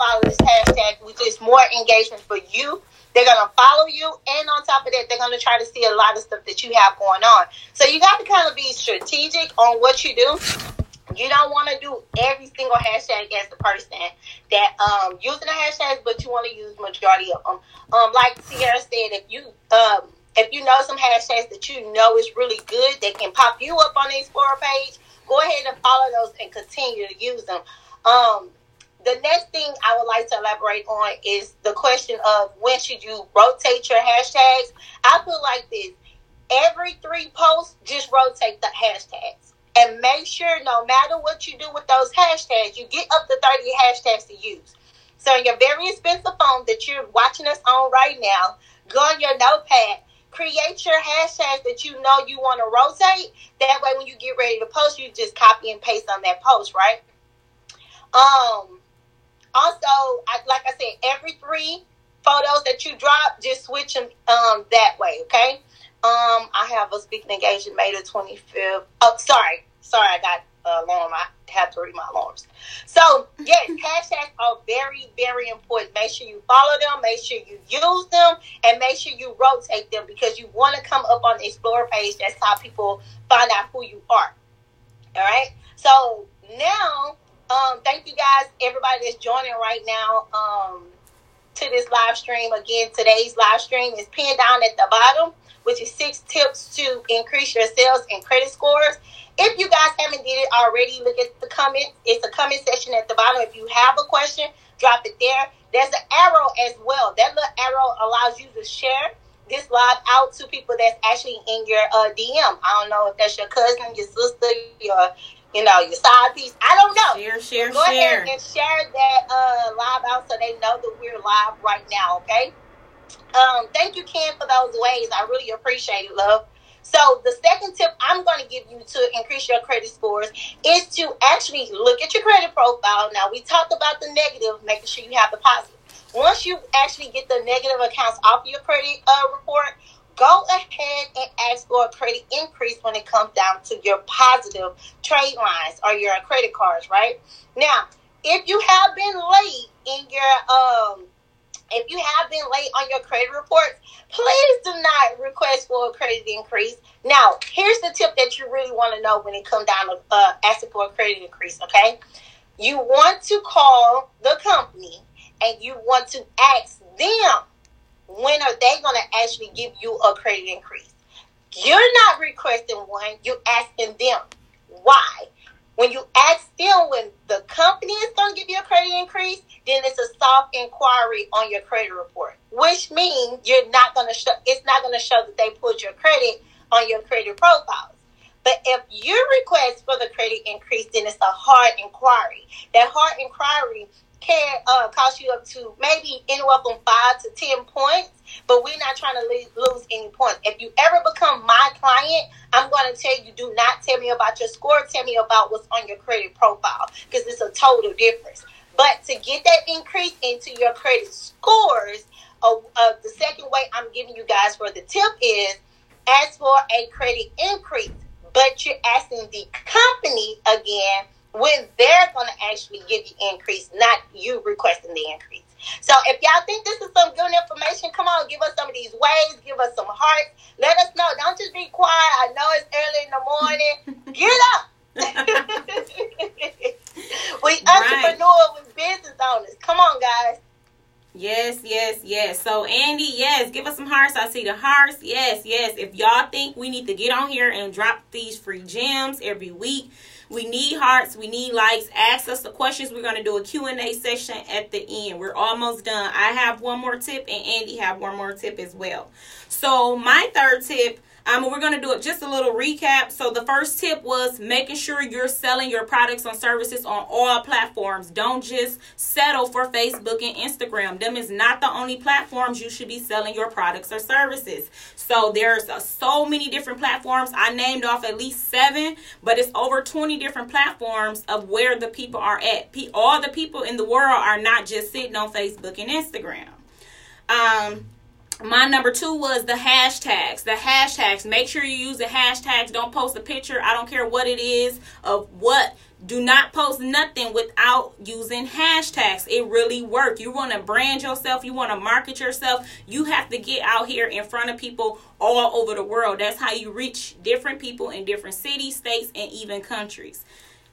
follow this hashtag, which is more engagement for you. They're gonna follow you, and on top of that, they're gonna try to see a lot of stuff that you have going on. So you got to kind of be strategic on what you do. You don't want to do every single hashtag as the person that um using the hashtags, but you want to use majority of them. Um, like Sierra said, if you um if you know some hashtags that you know is really good, that can pop you up on the Explorer page, go ahead and follow those and continue to use them. Um, the next thing I would like to elaborate on is the question of when should you rotate your hashtags. I feel like this: every three posts, just rotate the hashtags and make sure no matter what you do with those hashtags, you get up to 30 hashtags to use. So in your very expensive phone that you're watching us on right now, go on your notepad, create your hashtags that you know you want to rotate. That way when you get ready to post, you just copy and paste on that post, right? Um also, I, like I said, every three photos that you drop, just switch them um, that way, okay? Um, I have a speaking engagement May the 25th. Oh, sorry. Sorry, I got uh, alarm. I have to read my alarms. So, yes, hashtags are very, very important. Make sure you follow them, make sure you use them, and make sure you rotate them because you want to come up on the Explorer page. That's how people find out who you are. All right? So, now, um, thank you guys, everybody that's joining right now um, to this live stream. Again, today's live stream is pinned down at the bottom which is six tips to increase your sales and credit scores. If you guys haven't did it already, look at the comments. It's a comment section at the bottom. If you have a question, drop it there. There's an arrow as well. That little arrow allows you to share this live out to people that's actually in your uh, DM. I don't know if that's your cousin, your sister, your you know your side piece. I don't know. Share, share, Go share. ahead and share that uh, live out so they know that we're live right now. Okay. Um, thank you, Ken, for those ways. I really appreciate it, love. So the second tip I'm going to give you to increase your credit scores is to actually look at your credit profile. Now we talked about the negative, making sure you have the positive. Once you actually get the negative accounts off your credit uh, report, go ahead and ask for a credit increase when it comes down to your positive trade lines or your credit cards. Right now, if you have been late in your um if you have been late on your credit reports, please do not request for a credit increase. Now, here's the tip that you really want to know when it comes down to uh, asking for a credit increase, okay? You want to call the company and you want to ask them when are they going to actually give you a credit increase. You're not requesting one, you're asking them. Why? When you ask them when the company is going to give you a credit increase, then it's a soft inquiry on your credit report, which means you're not going to show. It's not going to show that they pulled your credit on your credit profiles. But if you request for the credit increase, then it's a hard inquiry. That hard inquiry can uh, cost you up to maybe anywhere from five to ten points, but we're not trying to lose any points. If you ever become my client, I'm going to tell you do not tell me about your score, tell me about what's on your credit profile because it's a total difference. But to get that increase into your credit scores, uh, uh, the second way I'm giving you guys for the tip is ask for a credit increase, but you're asking the company again when they're going to actually give you increase, not you requesting the increase. So if y'all think this is some good information, come on, give us some of these ways, give us some hearts. Let us know. Don't just be quiet. I know it's early in the morning. Get up. we entrepreneur, right. we business owners. Come on, guys. Yes, yes, yes. So, Andy, yes, give us some hearts. I see the hearts. Yes, yes. If y'all think we need to get on here and drop these free gems every week, we need hearts. We need likes. Ask us the questions. We're going to do a Q&A session at the end. We're almost done. I have one more tip and Andy have one more tip as well. So, my third tip um, we're going to do it just a little recap. So the first tip was making sure you're selling your products and services on all platforms. Don't just settle for Facebook and Instagram. Them is not the only platforms you should be selling your products or services. So there's uh, so many different platforms. I named off at least seven, but it's over 20 different platforms of where the people are at. All the people in the world are not just sitting on Facebook and Instagram. Um, my number two was the hashtags. The hashtags. Make sure you use the hashtags. Don't post a picture. I don't care what it is of what do not post nothing without using hashtags. It really works. You want to brand yourself, you want to market yourself, you have to get out here in front of people all over the world. That's how you reach different people in different cities, states, and even countries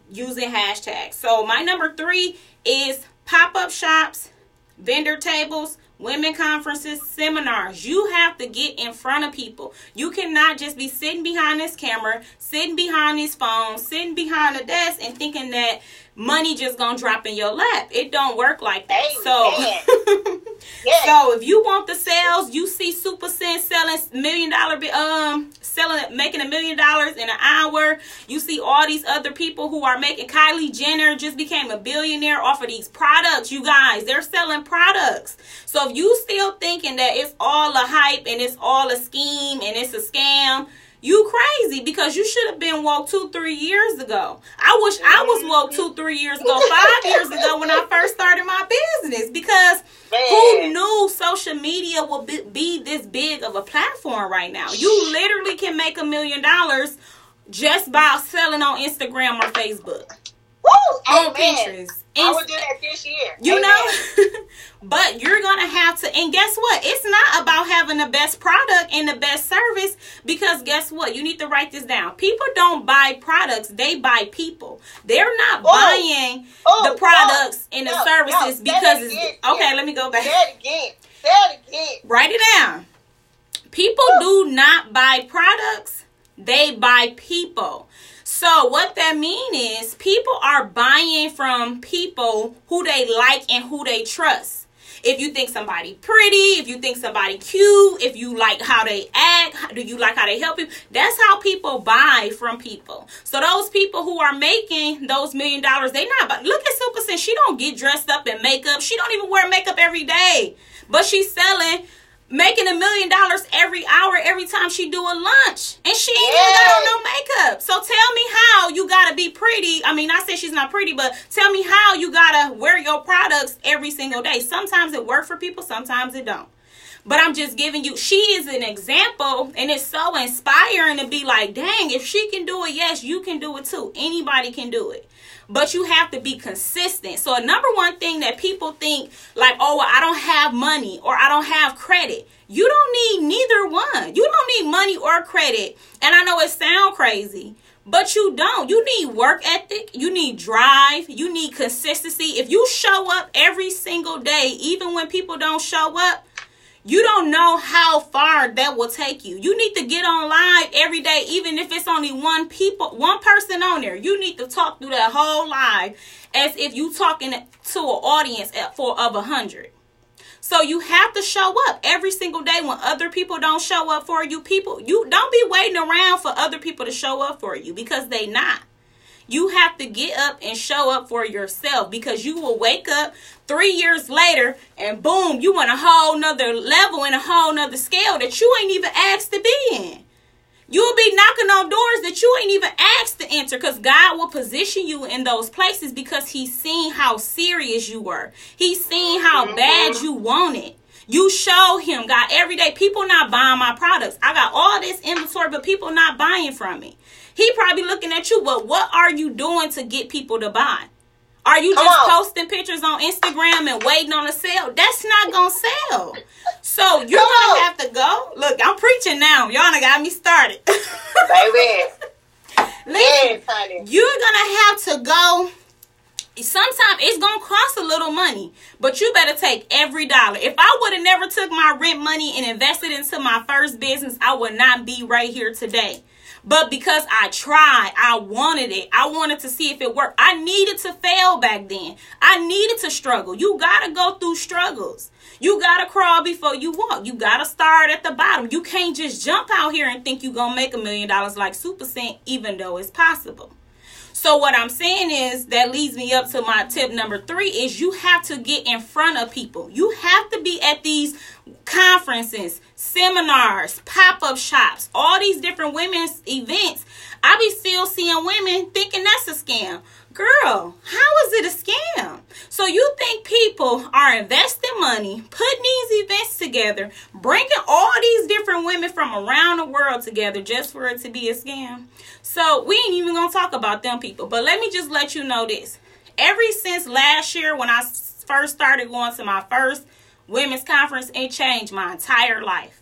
using hashtags. So, my number three is pop up shops, vendor tables, women conferences, seminars. You have to get in front of people. You cannot just be sitting behind this camera, sitting behind these phones, sitting behind a desk and thinking that money just gonna drop in your lap. It don't work like that. So, yes. so if you want the sales, you see Supa Cent selling million dollar um selling making a million dollars in an hour. You see all these other people who are making. Kylie Jenner just became a billionaire off of these products. You guys, they're selling products. So if you still thinking that it's all a hype and it's all a scheme and it's a scam you crazy because you should have been woke two, three years ago. I wish I was woke two, three years ago, five years ago when I first started my business because Man. who knew social media would be, be this big of a platform right now? You literally can make a million dollars just by selling on Instagram or Facebook. On Pinterest. I would do that this year. You Amen. know? but you're going to have to, and guess what? It's not about having the best product and the best service because guess what? You need to write this down. People don't buy products, they buy people. They're not oh. buying oh, the products and the no, services no, because it's. Again. Okay, let me go back. Say it again. Say it again. Write it down. People do not buy products, they buy people. So what that means is people are buying from people who they like and who they trust. If you think somebody pretty, if you think somebody cute, if you like how they act, do you like how they help you? That's how people buy from people. So those people who are making those million dollars, they not. Look at Cent. She don't get dressed up in makeup. She don't even wear makeup every day, but she's selling making a million dollars every hour every time she do a lunch. And she ain't even got on no makeup. So tell me how you gotta be pretty. I mean i said she's not pretty but tell me how you gotta wear your products every single day. Sometimes it work for people sometimes it don't but i'm just giving you she is an example and it's so inspiring to be like dang if she can do it yes you can do it too anybody can do it but you have to be consistent. So, a number one thing that people think, like, oh, well, I don't have money or I don't have credit. You don't need neither one. You don't need money or credit. And I know it sounds crazy, but you don't. You need work ethic. You need drive. You need consistency. If you show up every single day, even when people don't show up, you don't know how far that will take you. You need to get on live every day, even if it's only one people, one person on there. You need to talk through that whole live as if you talking to an audience at for of a hundred. So you have to show up every single day when other people don't show up for you. People, you don't be waiting around for other people to show up for you because they not. You have to get up and show up for yourself because you will wake up three years later and boom, you on a whole nother level and a whole nother scale that you ain't even asked to be in. You'll be knocking on doors that you ain't even asked to enter because God will position you in those places because He's seen how serious you were. He's seen how bad you want it. You show him, God, every day. People not buying my products. I got all this inventory, but people not buying from me. He probably looking at you, but what are you doing to get people to buy? Are you Come just on. posting pictures on Instagram and waiting on a sale? That's not gonna sell. So you're Come gonna on. have to go. Look, I'm preaching now. Y'all done got me started. Baby. Listen, yes, you're gonna have to go sometimes it's gonna cost a little money but you better take every dollar if i would have never took my rent money and invested into my first business i would not be right here today but because I tried, I wanted it. I wanted to see if it worked. I needed to fail back then. I needed to struggle. You got to go through struggles. You got to crawl before you walk. You got to start at the bottom. You can't just jump out here and think you're going to make a million dollars like Supa Cent, even though it's possible. So what I'm saying is that leads me up to my tip number three is you have to get in front of people. You have to be at these conferences, seminars, pop-up shops, all these different women's events. I be still seeing women thinking that's a scam. Girl, how is it a scam? So you think people are investing money, putting these events together, bringing all these different women from around the world together just for it to be a scam. So we ain't even gonna talk about them people. But let me just let you know this. Ever since last year when I first started going to my first women's conference, it changed my entire life.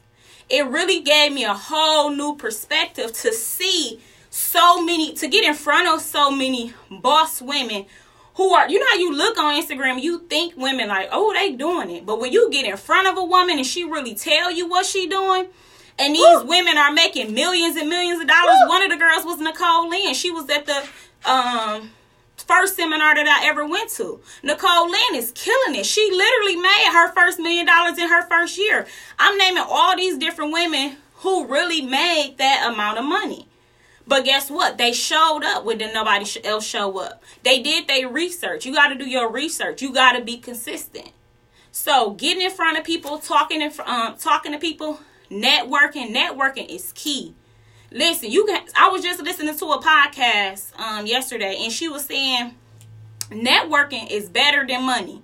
It really gave me a whole new perspective to see so many, to get in front of so many boss women who are you know how you look on Instagram, you think women like, oh, they doing it. But when you get in front of a woman and she really tell you what she doing, and these Woo. women are making millions and millions of dollars. Woo. One of the girls was Nicole Lynn. She was at the um first seminar that I ever went to. Nicole Lynn is killing it. She literally made her first million dollars in her first year. I'm naming all these different women who really made that amount of money. But guess what? They showed up when nobody else show up. They did their research. You got to do your research. You got to be consistent. So getting in front of people, talking in, um, talking to people, networking. Networking is key. Listen, you can. I was just listening to a podcast um, yesterday, and she was saying networking is better than money.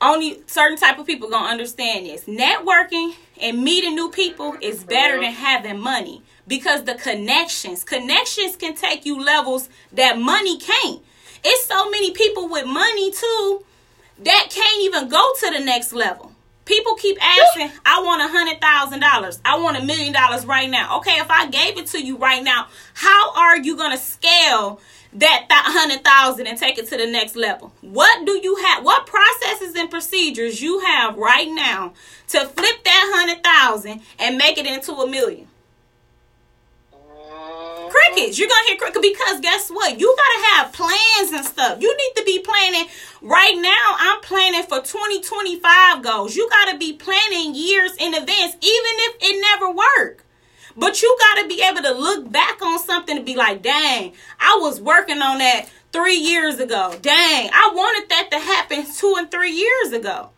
Only certain type of people gonna understand this. Networking and meeting new people is better than having money because the connections connections can take you levels that money can't. It's so many people with money too that can't even go to the next level. People keep asking i want a hundred thousand dollars. I want a million dollars right now. Okay if i gave it to you right now how are you gonna scale that hundred thousand and take it to the next level? What do you have what processes and procedures you have right now to flip that hundred thousand and make it into a million crickets. You're gonna hear crickets because guess what? You gotta have plans and stuff. You need to be planning right now. I'm planning for 2025 goals. You gotta be planning years in advance, even if it never work. But you gotta be able to look back on something and be like, dang, I was working on that three years ago. Dang, I wanted that to happen two and three years ago.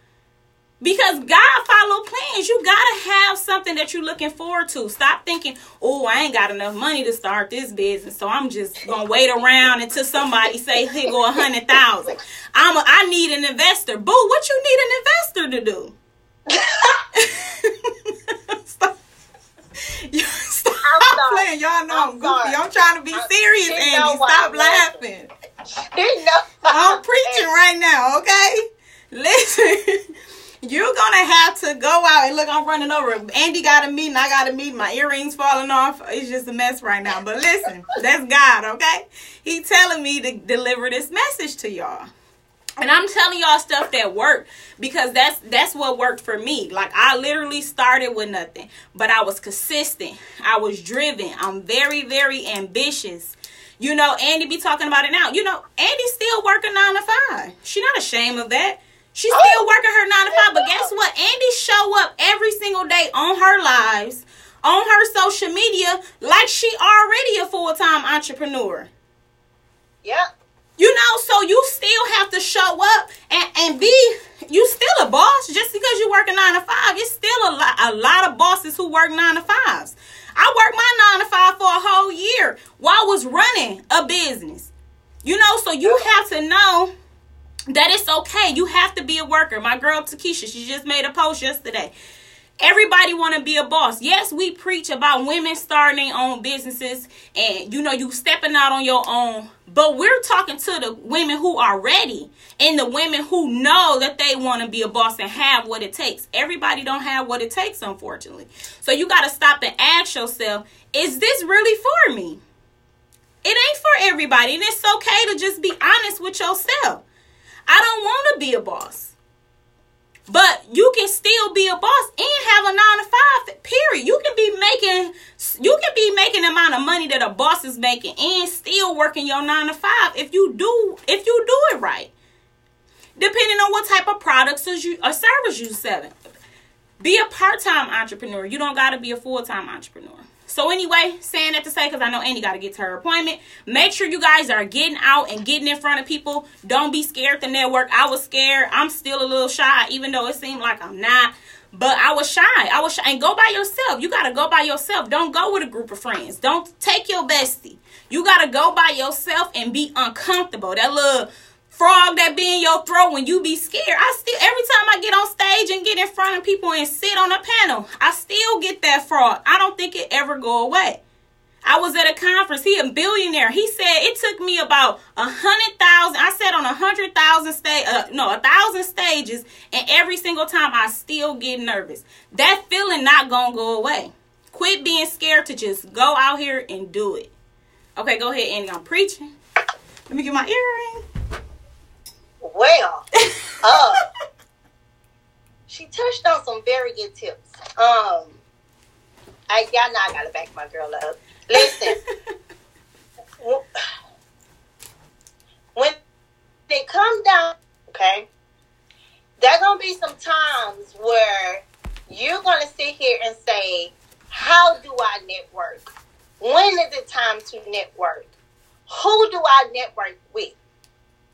Because God follow plans. You gotta have something that you're looking forward to. Stop thinking, oh, I ain't got enough money to start this business, so I'm just gonna wait around until somebody say, "Hey, go a hundred thousand. I'm a, I need an investor. Boo, what you need an investor to do? stop. Stop I'm playing. Y'all know I'm, I'm goofy. I'm trying to be I'm, serious, Andy. Stop laughing. I'm preaching right now, okay? Listen. You're gonna have to go out and look. I'm running over. Andy got a meeting. I got a meeting. My earrings falling off. It's just a mess right now. But listen, that's God, okay? He telling me to deliver this message to y'all. And I'm telling y'all stuff that worked because that's that's what worked for me. Like I literally started with nothing, but I was consistent. I was driven. I'm very very ambitious. You know, Andy be talking about it now. You know, Andy's still working 9 to 5. She not ashamed of that. She's oh. still working her nine to five, but guess what? Andy show up every single day on her lives, on her social media, like she already a full time entrepreneur. Yep. You know, so you still have to show up and, and be you still a boss just because you work a nine to five. It's still a lot a lot of bosses who work nine to fives. I worked my nine to five for a whole year while I was running a business. You know, so you have to know that it's okay. You have to be a worker. My girl Takesha, she just made a post yesterday. Everybody want to be a boss. Yes, we preach about women starting their own businesses and you know you stepping out on your own. But we're talking to the women who are ready and the women who know that they want to be a boss and have what it takes. Everybody don't have what it takes, unfortunately. So you got to stop and ask yourself, is this really for me? It ain't for everybody, and it's okay to just be honest with yourself. I don't want to be a boss. But you can still be a boss and have a nine to five. Period. You can be making you can be making the amount of money that a boss is making and still working your nine to five if you do if you do it right. Depending on what type of products or, you, or service you selling. Be a part time entrepreneur. You don't got to be a full time entrepreneur. So anyway, saying that to say, because I know Annie got to get to her appointment. Make sure you guys are getting out and getting in front of people. Don't be scared to network. I was scared. I'm still a little shy, even though it seemed like I'm not. But I was shy. I was shy. And go by yourself. You got to go by yourself. Don't go with a group of friends. Don't take your bestie. You got to go by yourself and be uncomfortable. That little frog that be in your throat when you be scared. I still every time I get on stage and get in front of people and sit on a panel, I still get that frog. I don't think it ever go away. I was at a conference. He a billionaire. He said it took me about a hundred thousand. I said on a hundred thousand stage, uh, no, a thousand stages, and every single time I still get nervous. That feeling not gonna go away. Quit being scared to just go out here and do it. Okay, go ahead, Andy. I'm preaching. Let me get my earring. Well, uh, she touched on some very good tips. Um, I y'all know I gotta back my girl up. Listen, when they come down, okay, there gonna be some times where you're gonna sit here and say, "How do I network? When is it time to network? Who do I network with?"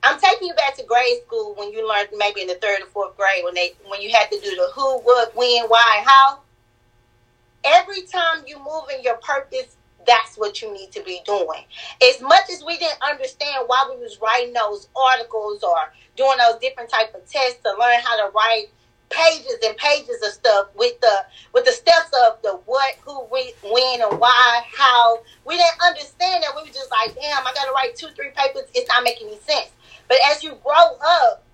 I'm taking you back to grade school when you learned maybe in the third or fourth grade when they when you had to do the who, what, when, why, how. Every time you move in your purpose, that's what you need to be doing. As much as we didn't understand why we was writing those articles or doing those different type of tests to learn how to write pages and pages of stuff with the with the steps of the what, who, when, and why, how. We didn't understand that. We were just like, damn, I got to write two, three papers. It's not making any sense. But as you grow up,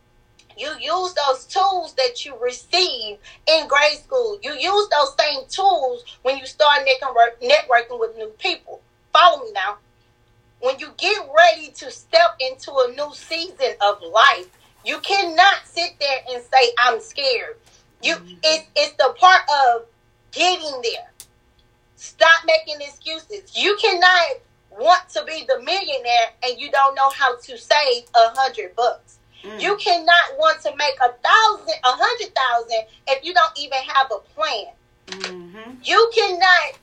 you use those tools that you receive in grade school. You use those same tools when you start networking with new people. Follow me now. When you get ready to step into a new season of life, you cannot sit there and say, I'm scared. You mm-hmm. it's it's the part of getting there. Stop making excuses. You cannot want to be the millionaire and you don't know how to save a hundred bucks. Mm. You cannot want to make a thousand, a hundred thousand if you don't even have a plan. Mm-hmm. You cannot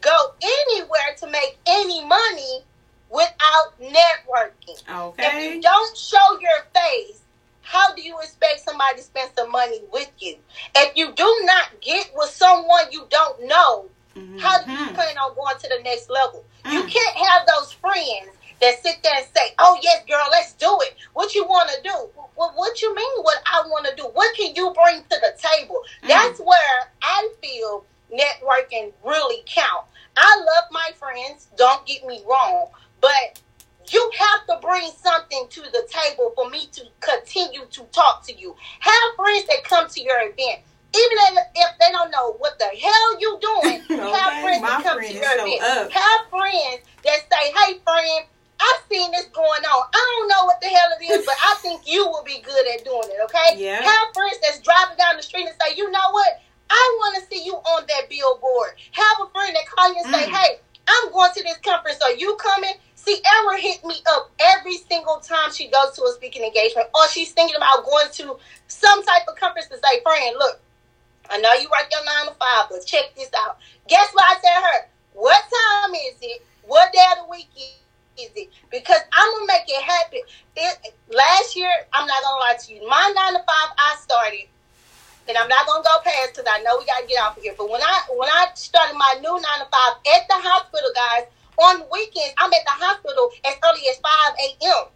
go anywhere to make any money without networking. Okay. If you don't show your face, how do you expect somebody to spend some money with you? If you do not get with someone you don't know, mm-hmm. how do you mm-hmm. plan on going to the next level? Mm. You can't have those friends that sit there and say, "Oh yes, girl, let's do it." What you want to do? Well, what you mean? What I want to do? What can you bring to the table? Mm. That's where I feel networking really count. I love my friends. Don't get me wrong, but you have to bring something to the table for me to continue to talk to you. Have friends that come to your event. Even if they don't know what the hell you doing, okay, have friends that come to your. Up. Have friends that say, "Hey, friend, I've seen this going on. I don't know what the hell it is, but I think you will be good at doing it, okay? Yeah. Have friends that's driving down the street and say, you know what? I want to see you on that billboard. Have a friend that call you and say, mm. hey, I'm going to this conference. Are you coming? See, Ever hit me up every single time she goes to a speaking engagement or she's thinking about going to some type of conference to say, friend, look, I know you work your nine to five, but check this out. Guess what I tell her? What time is it? What day of the week is it? because I'm gonna make it happen. It, last year, I'm not gonna lie to you. My nine to five, I started, and I'm not gonna go past because I know we gotta get off of here. But when I when I started my new nine to five at the hospital, guys, on weekends I'm at the hospital as early as five a.m.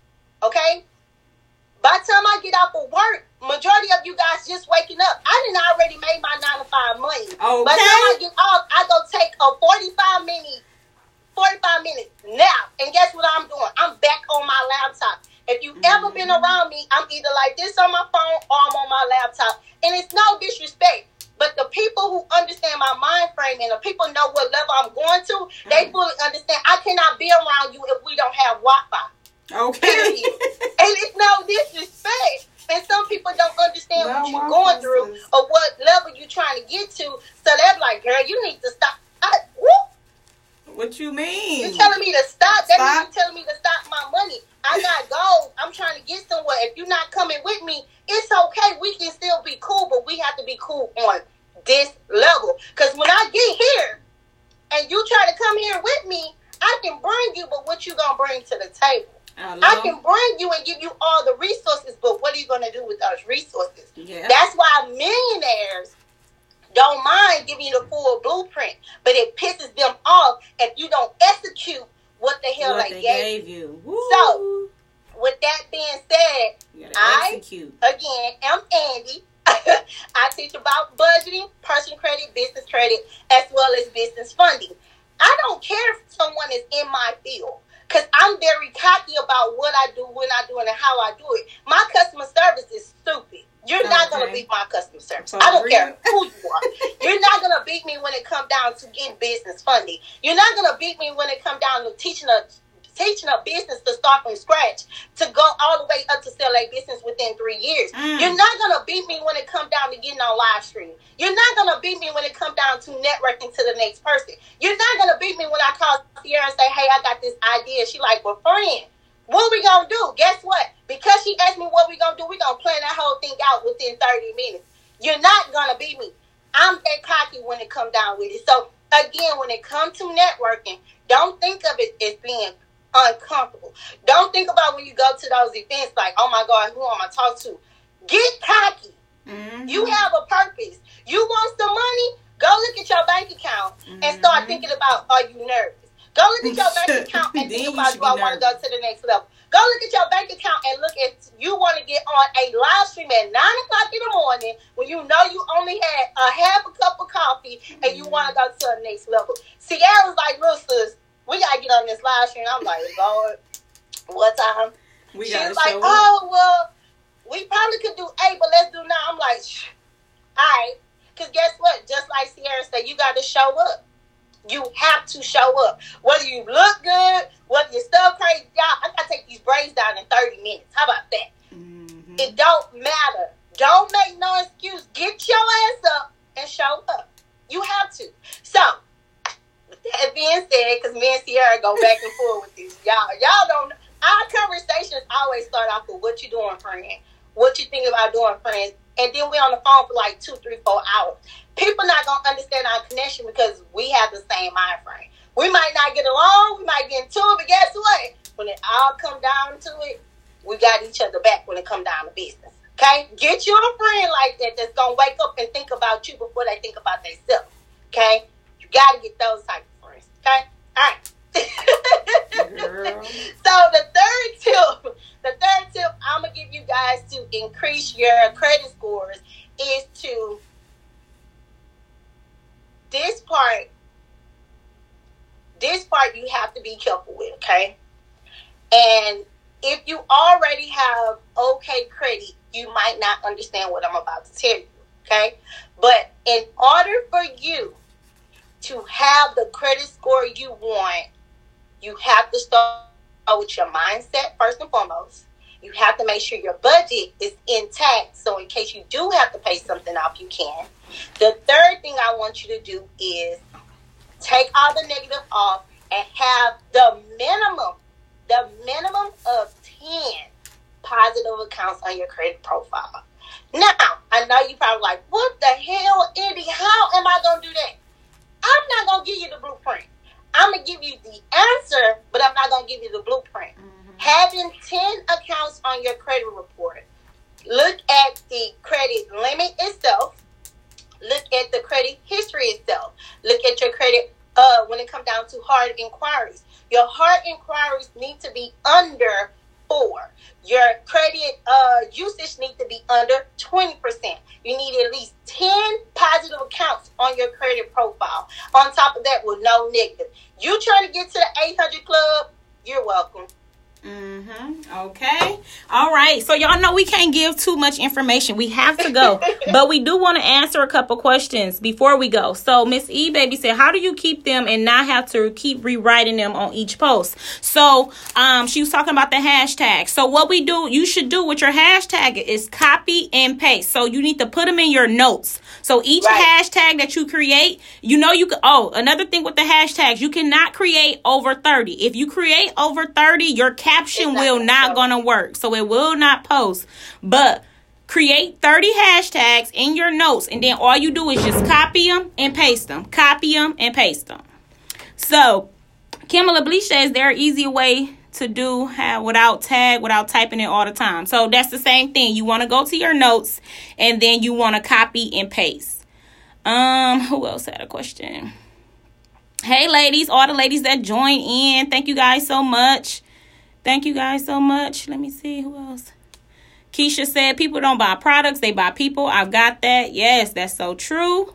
Okay. By the time I get out for work, majority of you guys just waking up. I didn't already made my nine to five money. Okay. By the time I get off, uncomfortable. Don't think about when you go to those events like, oh my God, who am I talk to? Get cocky. Mm-hmm. You have a purpose. You want some money? Go look at your bank account mm-hmm. and start mm-hmm. thinking about are you nervous? Go look at your bank account and think about do I want to go to the next level. Go look at your bank account and look at you want to get on a live stream at nine o'clock in the morning when you know you only had a half a cup of coffee and you want to go to the next level. Sierra was like, "Look, sis, we gotta get on this live stream." I'm like, Lord, what time? We she was like, "Oh well, we probably could do eight, but let's do nine. I'm like, all right, because guess what? Just like Sierra said, you got to show up. You have to show up. Whether you look good, whether you're still crazy, y'all, I gotta take these braids down in 30 minutes. How about that? Mm-hmm. It don't matter. Don't make no excuse. Get your ass up and show up. You have to. So, that being said, because me and Sierra go back and forth with this, y'all, y'all don't. Know. Our conversations always start off with what you doing, friend. What you think about doing, friends, and then we're on the phone for like two, three, four hours people not gonna understand our connection because we have the same mind frame. We might not get along, we might get into it, but guess what? When it all come down to it, we got each other back when it come down to business. Okay? Get you a friend like that that's gonna wake up and think about you before they think about themselves. Okay? You gotta get those type of friends. Okay? Alright. so the third tip, the third tip I'm gonna give you guys to increase your credit scores is to this part, this part you have to be careful with, okay? And if you already have okay credit, you might not understand what I'm about to tell you, okay? But in order for you to have the credit score you want, you have to start with your mindset first and foremost. You have to make sure your budget is intact so in case you do have to pay something off, you can. The third thing I want you to do is take all the negative off and have the minimum, the minimum of 10 positive accounts on your credit profile. Now, I know you probably like, what the hell, Andy? How am I going to do that? I'm not going to give you the blueprint. I'm going to give you the answer, but I'm not going to give you the blueprint. Mm-hmm. Having 10 accounts on your credit report, look at the credit limit itself Look at the credit history itself. Look at your credit uh, when it comes down to hard inquiries. Your hard inquiries need to be under four. Your credit uh, usage needs to be under 20%. You need at least 10 positive accounts on your credit profile. On top of that, with no negative. You trying to get to the 800 club, you're welcome. Mm-hmm. Okay. All right. So y'all know we can't give too much information. We have to go, but we do want to answer a couple questions before we go. So Miss E Baby said, "How do you keep them and not have to keep rewriting them on each post?" So um, she was talking about the hashtag. So what we do, you should do with your hashtag is copy and paste. So you need to put them in your notes. So each right. hashtag that you create, you know you can. Oh, another thing with the hashtags, you cannot create over thirty. If you create over thirty, your caption will not gonna work. So it will not post. But create 30 hashtags in your notes and then all you do is just copy them and paste them copy them and paste them so Kimala Bleach says there an easier way to do have without tag without typing it all the time. So that's the same thing. You want to go to your notes and then you want to copy and paste. Um, who else had a question? Hey ladies, all the ladies that join in, thank you guys so much. Thank you guys so much. Let me see who else. Keisha said people don't buy products, they buy people. I've got that. Yes, that's so true.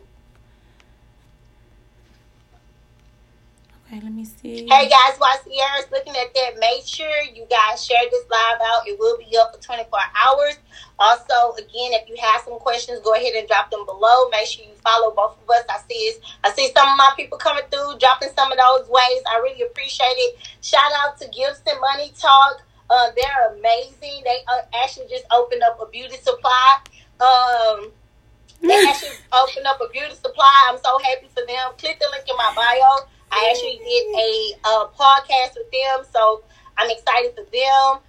Okay, let me see. Hey guys, while Sierra's looking at that, make sure you guys share this live out. It will be up for 24 hours. Also, again, if you have some questions, go ahead and drop them below. Make sure you follow both of us. I see I see some of my people coming through, dropping some of those ways. I really appreciate it. Shout out to Gibson Money Talk. Uh, they're amazing. They uh, actually just opened up a beauty supply. Um, they actually opened up a beauty supply. I'm so happy for them. Click the link in my bio. I actually did a uh, podcast with them, so I'm excited for them.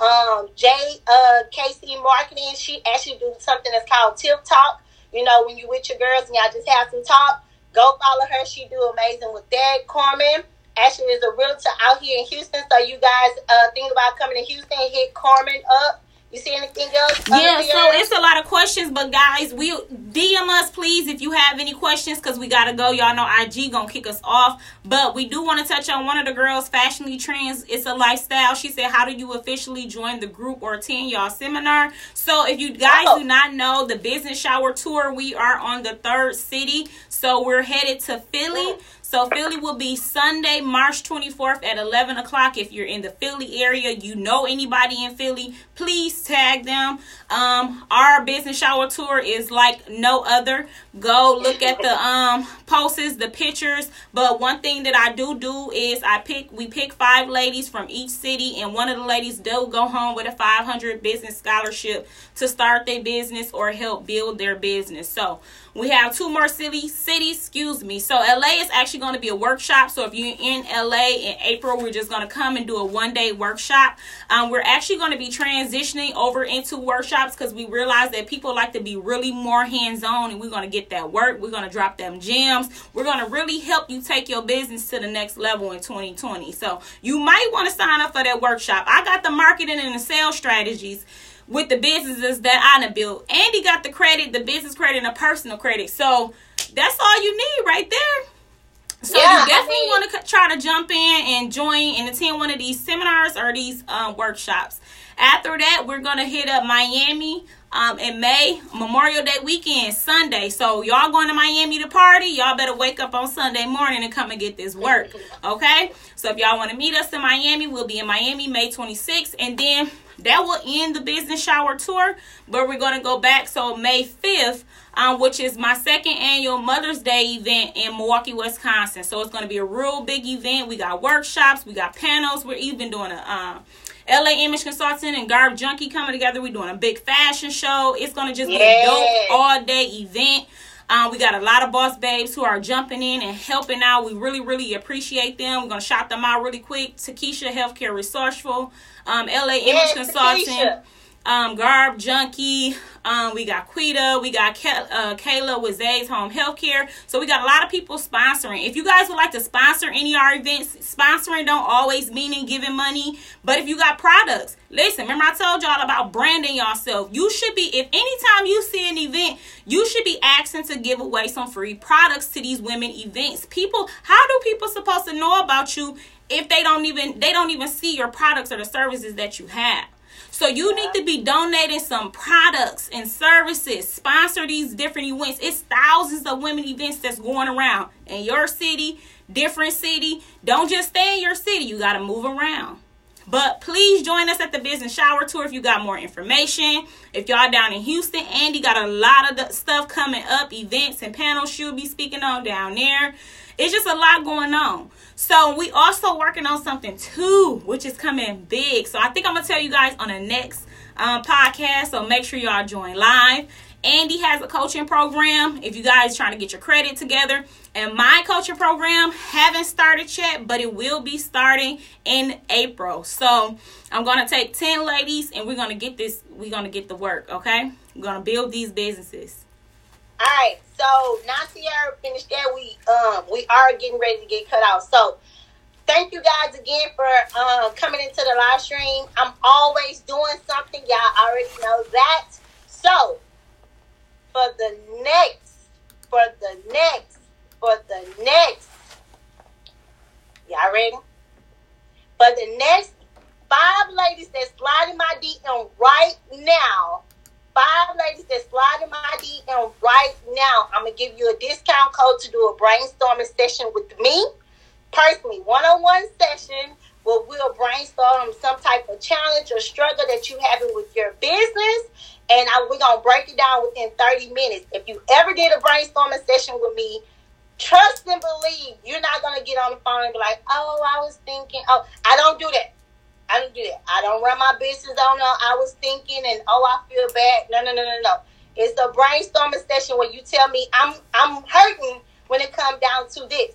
Um, Jay uh, KC Marketing, she actually do something that's called Tip Talk. You know, when you with your girls and y'all just have some talk, go follow her. She do amazing with that. Carmen actually is a realtor out here in Houston, so you guys uh, think about coming to Houston, hit Carmen up. You see anything else? Yeah, so it's a lot of questions, but guys, we DM us please if you have any questions because we gotta go. Y'all know IG gonna kick us off, but we do want to touch on one of the girls, Fashionly Trends. It's a lifestyle. She said, "How do you officially join the group or attend y'all seminar?" So if you guys oh. do not know the business shower tour, we are on the third city, so we're headed to Philly. Mm. So Philly will be Sunday, March 24th at 11 o'clock. If you're in the Philly area, you know anybody in Philly, please tag them. Um, our business shower tour is like no other. Go look at the um posts, the pictures. But one thing that I do do is I pick we pick five ladies from each city, and one of the ladies do go home with a 500 business scholarship to start their business or help build their business. So we have two more city cities, excuse me. So LA is actually going to be a workshop. So if you're in LA in April, we're just going to come and do a one day workshop. Um, we're actually going to be transitioning over into workshops because we realize that people like to be really more hands on and we're going to get that work. We're going to drop them gems. We're going to really help you take your business to the next level in 2020. So you might want to sign up for that workshop. I got the marketing and the sales strategies with the businesses that I built. Andy got the credit, the business credit, and the personal credit. So that's all you need right there. So yeah, you definitely I mean, want to try to jump in and join and attend one of these seminars or these um, workshops. After that, we're gonna hit up Miami um, in May, Memorial Day weekend, Sunday. So y'all going to Miami to party? Y'all better wake up on Sunday morning and come and get this work. Okay. So if y'all want to meet us in Miami, we'll be in Miami May 26th, and then that will end the business shower tour, but we're going to go back. So May 5th, um, which is my second annual Mother's Day event in Milwaukee, Wisconsin. So it's going to be a real big event. We got workshops, we got panels. We're even doing a um, LA Image Consultant and Garb Junkie coming together. We're doing a big fashion show. It's going to just be a dope all day event. Um, we got a lot of boss babes who are jumping in and helping out. We really, really appreciate them. We're gonna shout them out really quick. Takesha Healthcare Resourceful, um, LA Image Consulting um, Garb Junkie. Um, we got Quita. We got Ke- uh, Kayla with Zay's Home Healthcare. So we got a lot of people sponsoring. If you guys would like to sponsor any of our events, sponsoring don't always mean in giving money. But if you got products, listen. Remember I told y'all about branding yourself. You should be. If anytime you see an event, you should be asking to give away some free products to these women events. People, how do people supposed to know about you if they don't even they don't even see your products or the services that you have? So you need to be donating some products and services. Sponsor these different events. It's thousands of women events that's going around in your city, different city. Don't just stay in your city. You got to move around. But please join us at the business shower tour if you got more information. If y'all down in Houston, Andy got a lot of the stuff coming up, events and panels she'll be speaking on down there. It's just a lot going on. So we also working on something too, which is coming big. So I think I'm gonna tell you guys on the next um, podcast. So make sure y'all join live. Andy has a coaching program. If you guys trying to get your credit together, and my coaching program haven't started yet, but it will be starting in April. So I'm gonna take ten ladies, and we're gonna get this. We're gonna get the work. Okay, we're gonna build these businesses. All right, so now Sierra finished that. We um we are getting ready to get cut out. So thank you guys again for uh, coming into the live stream. I'm always doing something. Y'all already know that. So for the next, for the next, for the next, y'all ready? For the next five ladies that slide in my DM right now, five ladies that slide in my DM right now, I'm gonna give you a discount code to do a brainstorming session with me personally, one-on-one session where we'll brainstorm some type of challenge or struggle that you having with your business, and I, we're gonna break it down within 30 minutes. If you ever did a brainstorming session with me, trust and believe you're not gonna get on the phone and be like, "Oh, I was thinking." Oh, I don't do that. I don't do that. I don't run my business on no. I was thinking, and oh, I feel bad. No, no, no, no, no. It's a brainstorming session where you tell me I'm I'm hurting when it comes down to this.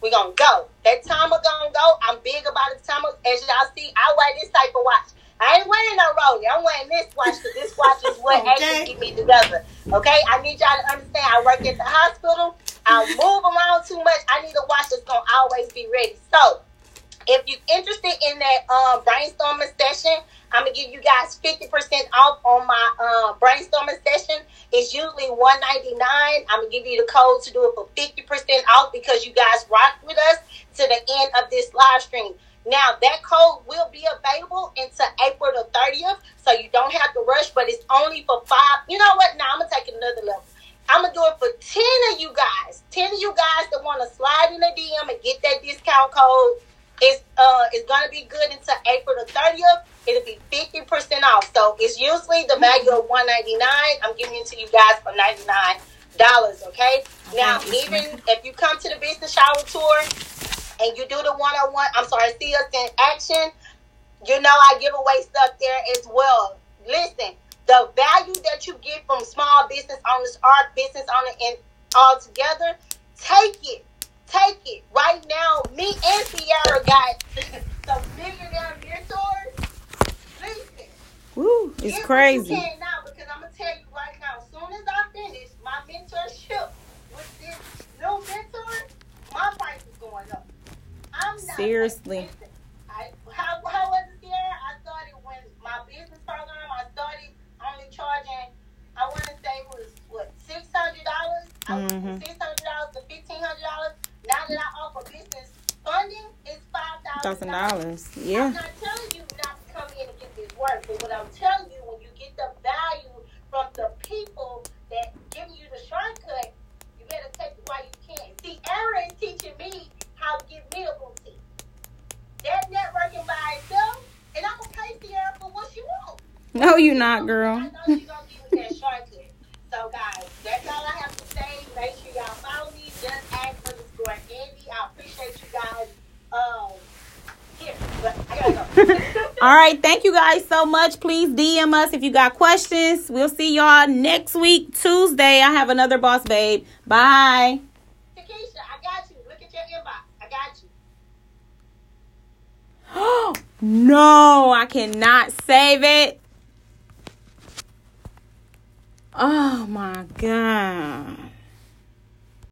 We're gonna go. That timer gonna go. I'm big about the timer. As y'all see, I wear this type of watch. I ain't wearing no Rolex. I'm wearing this watch because this watch is what okay. actually keep me together. Okay, I need y'all to understand. I work at the hospital. I move around too much. I need a watch that's gonna always be ready. So if you're interested in that uh, brainstorming session, I'm gonna give you guys 50% off on my uh, brainstorming session. It's usually 199. I'm gonna give you the code to do it for 50% off because you guys rock with us to the end of this live stream. Now that code will be available until April the 30th, so you don't have to rush, but it's only for five. You know what? Now I'm gonna take another level. I'm gonna do it for 10 of you guys. 10 of you guys that wanna slide in the DM and get that discount code it's uh it's gonna be good until April the 30th. It'll be 50% off. So it's usually the value of 199 I'm giving it to you guys for $99. Okay. Now, even if you come to the business shower tour and you do the one on one, I'm sorry, see us in action, you know I give away stuff there as well. Listen, the value that you get from small business owners, our business owner, and all together, take it take it. Right now, me and Sierra got some millionaire mentors. Listen. Woo, it's crazy. now because I'm gonna tell you right now, as soon as I finish my mentorship with this new mentor, my price is going up. I'm not seriously. I, how, how was it, Sierra? I started when my business program. I started only charging. I want to say it was what six hundred dollars. Mm-hmm. Six hundred dollars to fifteen hundred dollars. Now that I offer business funding, it's five thousand dollars. Yeah. I'm not telling you not to come in and get this work, but what I'm telling you, when you get the value from the people that give you the shortcut, you better take it while you can. See, Aaron is teaching me how to get me a boutique. That networking by itself, and I'm gonna pay Sierra for what she wants. No, you're not, girl. I know she's gonna give me that shortcut. So, guys, that's all I have to say. Make sure y'all follow me. Just ask for the for Andy. I appreciate you guys. Um, here, but I gotta go. All right, thank you guys so much. Please DM us if you got questions. We'll see y'all next week, Tuesday. I have another boss babe. Bye. Takesha, I got you. Look at your inbox. I got you. no, I cannot save it. Oh my god.